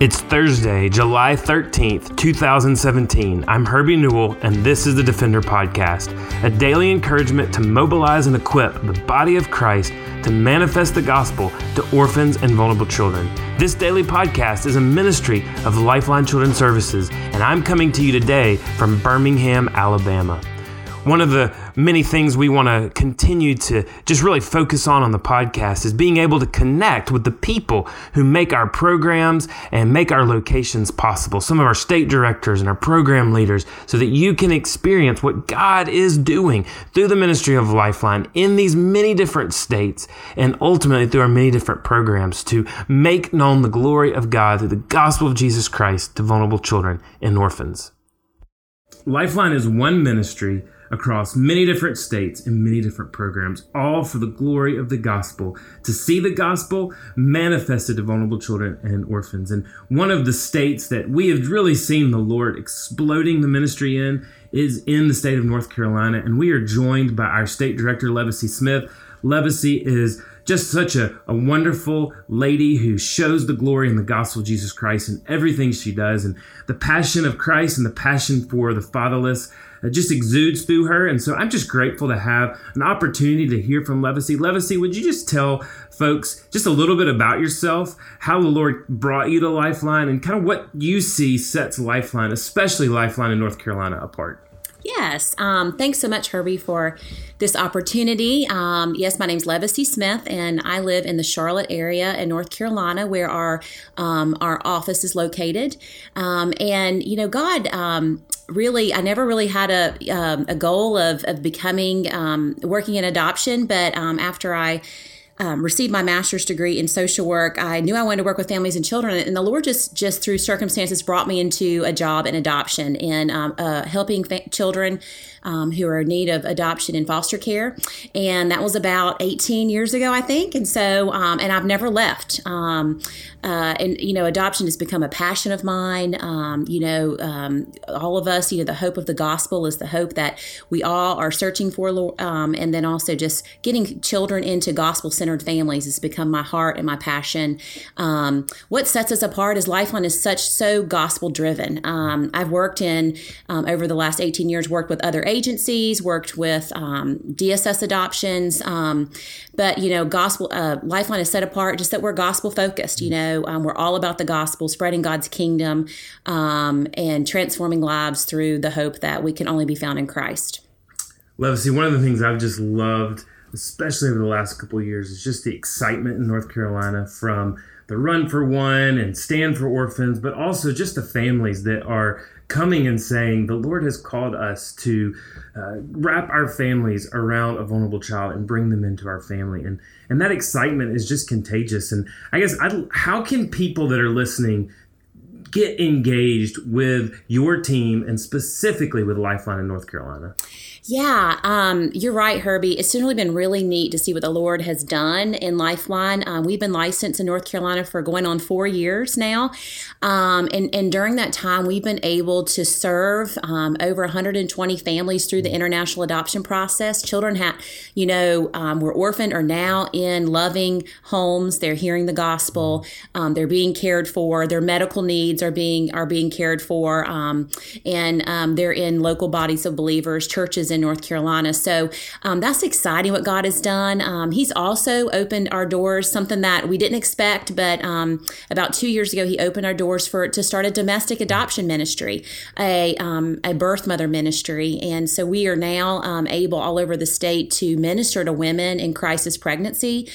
It's Thursday, July 13th, 2017. I'm Herbie Newell, and this is the Defender Podcast, a daily encouragement to mobilize and equip the body of Christ to manifest the gospel to orphans and vulnerable children. This daily podcast is a ministry of Lifeline Children's Services, and I'm coming to you today from Birmingham, Alabama one of the many things we want to continue to just really focus on on the podcast is being able to connect with the people who make our programs and make our locations possible. Some of our state directors and our program leaders, so that you can experience what God is doing through the ministry of Lifeline in these many different states and ultimately through our many different programs to make known the glory of God through the gospel of Jesus Christ to vulnerable children and orphans. Lifeline is one ministry across many different states and many different programs, all for the glory of the gospel, to see the gospel manifested to vulnerable children and orphans. And one of the states that we have really seen the Lord exploding the ministry in is in the state of North Carolina. And we are joined by our state director, Levacy Smith. Levacy is just such a, a wonderful lady who shows the glory and the gospel of Jesus Christ in everything she does. And the passion of Christ and the passion for the fatherless just exudes through her. And so I'm just grateful to have an opportunity to hear from Levacy. Levacy, would you just tell folks just a little bit about yourself, how the Lord brought you to Lifeline, and kind of what you see sets Lifeline, especially Lifeline in North Carolina, apart? Yes. Um, thanks so much, Herbie, for this opportunity. Um, yes, my name's Levacy Smith, and I live in the Charlotte area in North Carolina, where our um, our office is located. Um, and you know, God um, really, I never really had a um, a goal of of becoming working in adoption, but after I um, received my master's degree in social work, I knew I wanted to work with families and children, and the Lord just just through circumstances brought me into a job in adoption and um, uh, helping fa- children um, who are in need of adoption and foster care. And that was about 18 years ago, I think. And so, um, and I've never left. Um, uh, and, you know, adoption has become a passion of mine. Um, you know, all of us, you know, the hope of the gospel is the hope that we all are searching for. And then also just getting children into gospel centered families has become my heart and my passion. what sets us apart is Lifeline is such so gospel driven. I've worked in, over the last 18 years, worked with other agencies, worked with um, DSS adoptions. Um, but, you know, gospel, uh, Lifeline is set apart just that we're gospel focused. You know, um, we're all about the gospel, spreading God's kingdom um, and transforming lives through the hope that we can only be found in Christ. Levacy, one of the things I've just loved, especially over the last couple years, is just the excitement in North Carolina from the Run for One and Stand for Orphans, but also just the families that are coming and saying, The Lord has called us to uh, wrap our families around a vulnerable child and bring them into our family. And, and that excitement is just contagious. And I guess, I'd, how can people that are listening get engaged with your team and specifically with Lifeline in North Carolina? Yeah, um, you're right, Herbie. It's certainly been really neat to see what the Lord has done in Lifeline. Um, we've been licensed in North Carolina for going on four years now. Um, and, and during that time, we've been able to serve um, over 120 families through the international adoption process. Children have, you know, um, were orphaned are now in loving homes. They're hearing the gospel. They're being cared for. Their medical needs are being are being cared for. and they're in local bodies of believers, churches in North Carolina. So um, that's exciting what God has done. Um, he's also opened our doors, something that we didn't expect, but um, about two years ago, he opened our doors for to start a domestic adoption ministry, a, um, a birth mother ministry. And so we are now um, able all over the state to minister to women in crisis pregnancy.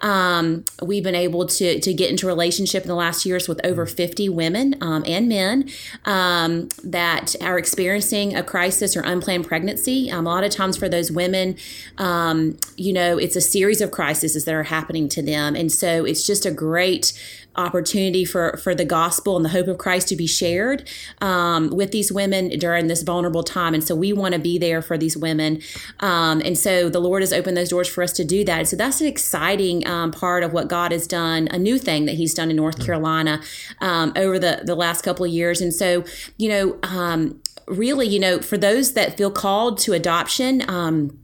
Um, we've been able to, to get into relationship in the last years with over 50 women and men that are experiencing a crisis or unplanned pregnancy. Um, a lot of times for those women, um, you know, it's a series of crises that are happening to them. And so it's just a great opportunity for for the gospel and the hope of Christ to be shared um, with these women during this vulnerable time. And so we want to be there for these women. Um, and so the Lord has opened those doors for us to do that. So that's an exciting um, part of what God has done, a new thing that He's done in North Carolina um, over the the last couple of years. And so you know um, really, you know, for those that feel called to adoption, um,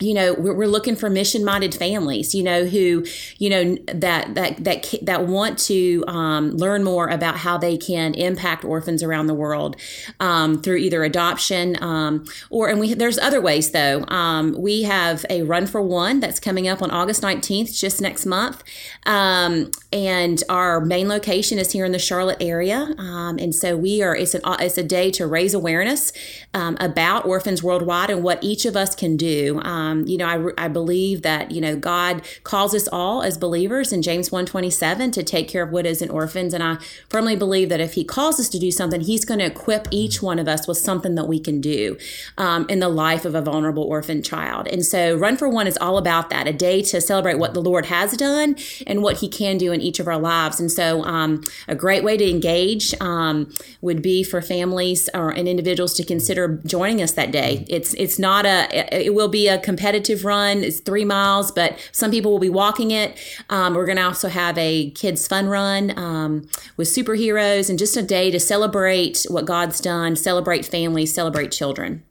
you know we're, we're looking for mission minded families you know who you know that that that that want to um, learn more about how they can impact orphans around the world um, through either adoption um, or and we there's other ways though. Um, we have a run for one that's coming up on august 19th just next month. Um, and our main location is here in the charlotte area. Um, and so we are it's an it's a day to raise awareness about orphans worldwide and what each of us can do um, you know, I, I believe that, you know, God calls us all as believers in James 127 to take care of widows and orphans. And I firmly believe that if he calls us to do something, he's going to equip each one of us with something that we can do um, in the life of a vulnerable orphan child. And so Run for One is all about that, a day to celebrate what the Lord has done and what he can do in each of our lives. And so um, a great way to engage um, would be for families or and individuals to consider joining us that day. It's, it's not a, it will be a run. is three miles, but some people will be walking it. Um, we're going to also have a kids' fun run um, with superheroes and just a day to celebrate what God's done, celebrate families, celebrate children.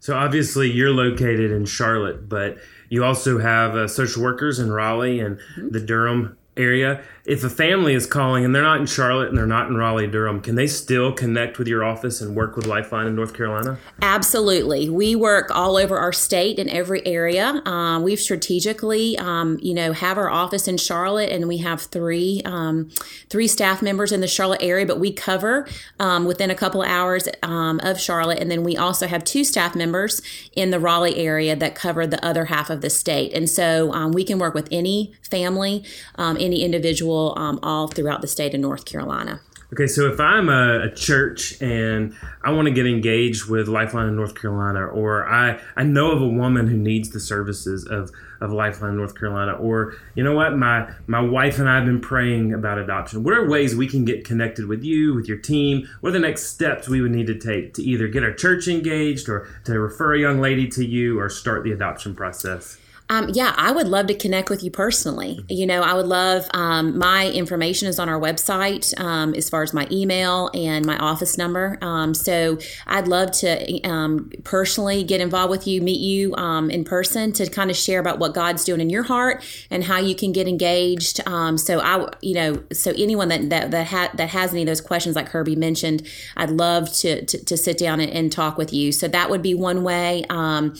So obviously, you're located in Charlotte, but you also have uh, social workers in Raleigh and mm-hmm. the Durham area if a family is calling and they're not in Charlotte and they're not in Raleigh, Durham, can they still connect with your office and work with Lifeline in North Carolina? Absolutely. We work all over our state in every area. Um, we've strategically, um, you know, have our office in Charlotte, and we have three um, three staff members in the Charlotte area, but we cover um, within a couple of hours um, of Charlotte, and then we also have two staff members in the Raleigh area that cover the other half of the state, and so um, we can work with any family, any individual um, all throughout the state of North Carolina. Okay, so if I'm a, a, church and I want to get engaged with Lifeline in North Carolina, or I, I know of a woman who needs the services of, of Lifeline North Carolina, or you know what, my my wife and I have been praying about adoption. What are ways we can get connected with you, with your team? What are the next steps we would need to take to either get our church engaged, or to refer a young lady to you, or start the adoption process? Um, yeah, I would love to connect with you personally. You know, I would love um, my information is on our website um, as far as my email and my office number. Um, so I'd love to um, personally get involved with you, meet you um, in person to kind of share about what God's doing in your heart and how you can get engaged. so I, you know, so anyone that that that, ha- that has any of those questions, like Herbie mentioned, I'd love to to, to sit down and, and, talk with you. So that would be one way. and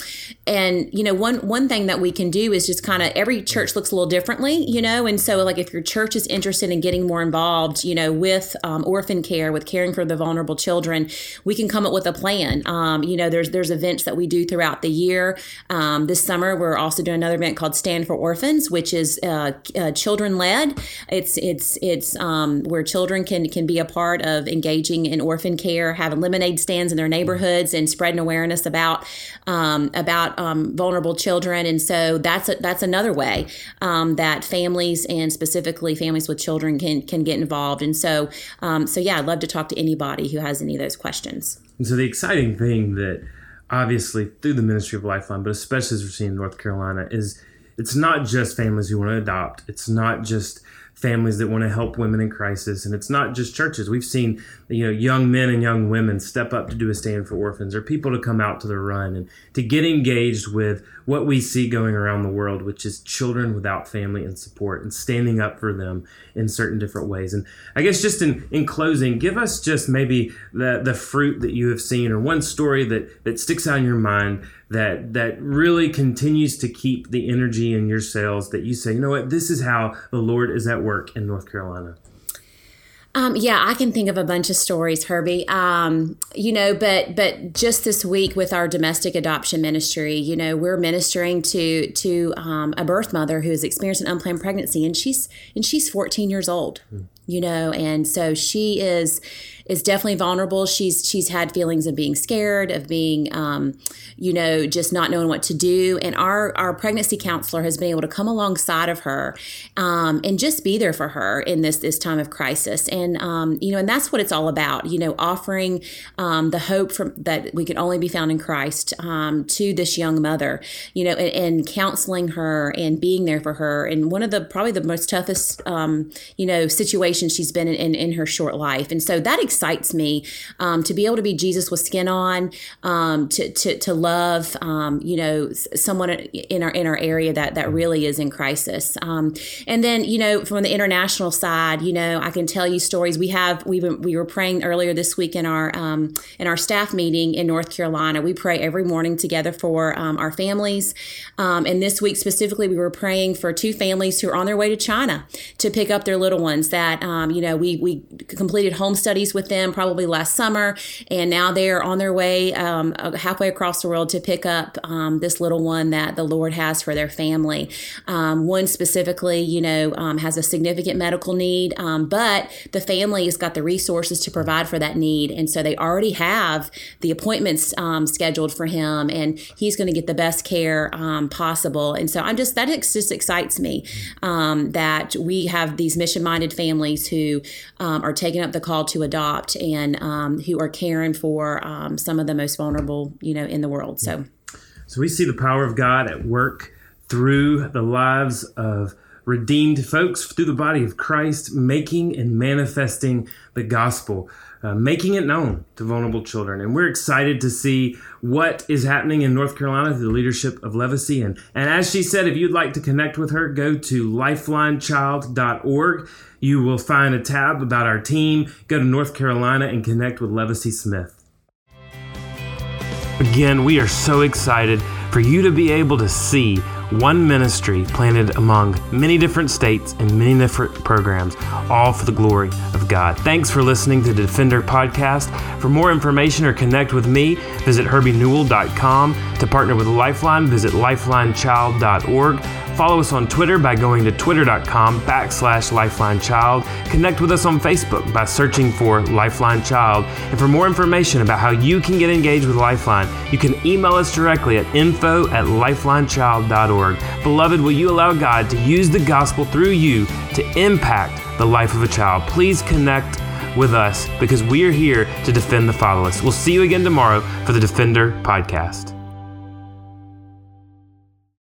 you know, one one thing that we can do is just kind of every church looks a little differently, you know. And so, like, if your church is interested in getting more involved, you know, with um, orphan care, with caring for the vulnerable children, we can come up with a plan. Um, you know, there's there's events that we do throughout the year. Um, this summer, we're also doing another event called Stand for Orphans, which is uh, uh, children led. It's it's it's um, where children can can be a part of engaging in orphan care, having lemonade stands in their neighborhoods, and spreading awareness about um, about um, vulnerable children. And so that's a, that's another way um, that families and specifically families with children can can get involved. And so um, so yeah, I'd love to talk to anybody who has any of those questions. And so the exciting thing that obviously through the ministry of Lifeline, but especially as we're seeing in North Carolina, is it's not just families who want to adopt. It's not just families that want to help women in crisis and it's not just churches we've seen you know young men and young women step up to do a stand for orphans or people to come out to the run and to get engaged with what we see going around the world which is children without family and support and standing up for them in certain different ways. And i guess just in in closing give us just maybe the the fruit that you have seen or one story that that sticks out in your mind that that really continues to keep the energy in your sails that you say you know what? This is how the lord is at work in north carolina um, yeah, I can think of a bunch of stories, Herbie. Um, you know, but but just this week with our domestic adoption ministry, you know, we're ministering to to um, a birth mother who has experienced an unplanned pregnancy, and she's and she's 14 years old. Mm. You know, and so she is is definitely vulnerable. She's she's had feelings of being scared, of being, um, you know, just not knowing what to do. And our our pregnancy counselor has been able to come alongside of her um, and just be there for her in this this time of crisis. And um, you know, and that's what it's all about. You know, offering um, the hope from that we can only be found in Christ um, to this young mother. You know, and, and, counseling her and being there for her. And one of the probably the most toughest, um, you know, situations she's been in, in, in her short life. And so that excites me um, to be able to be Jesus with skin on, um, to, to, to love, um, you know, someone in our, in our area that, that really is in crisis. Um, and then, you know, from the international side, you know, I can tell you stories. We have, we were, we were praying earlier this week in our, um, in our staff meeting in North Carolina. We pray every morning together for our families. and this week specifically, we were praying for two families who are on their way to China to pick up their little ones that, you know, we, we completed home studies with them probably last summer, and now they're on their way um, uh, halfway across the world to pick up um, this little one that the Lord has for their family. Um, one specifically, you know, um, has a significant medical need, um, but the family has got the resources to provide for that need, and so they already have the appointments scheduled for him, and he's going to get the best care possible. And so I'm just that just excites me that we have these mission-minded families who are taking up the call to adopt and um, who are caring for um, some of the most vulnerable, you know, in the world. So, so we see the power of God at work through the lives of redeemed folks, through the body of Christ, making and manifesting the gospel. Uh, making it known to vulnerable children. And we're excited to see what is happening in North Carolina through the leadership of Levacy. And, and as she said, if you'd like to connect with her, go to lifelinechild.org. You will find a tab about our team. Go to North Carolina and connect with Levacy Smith. Again, we are so excited for you to be able to see one ministry planted among many different states and many different programs, all for the glory of God. Thanks for listening to the Defender Podcast. For more information or connect with me, visit herbienewell.com. To partner with Lifeline, visit lifelinechild.org. Follow us on Twitter by going to twitter.com backslash Lifeline Child. Connect with us on Facebook by searching for Lifeline Child. And for more information about how you can get engaged with Lifeline, you can email us directly at info at lifelinechild.org. Beloved, will you allow God to use the gospel through you to impact the life of a child? Please connect with us because we are here to defend the fatherless. We'll see you again tomorrow for the Defender Podcast.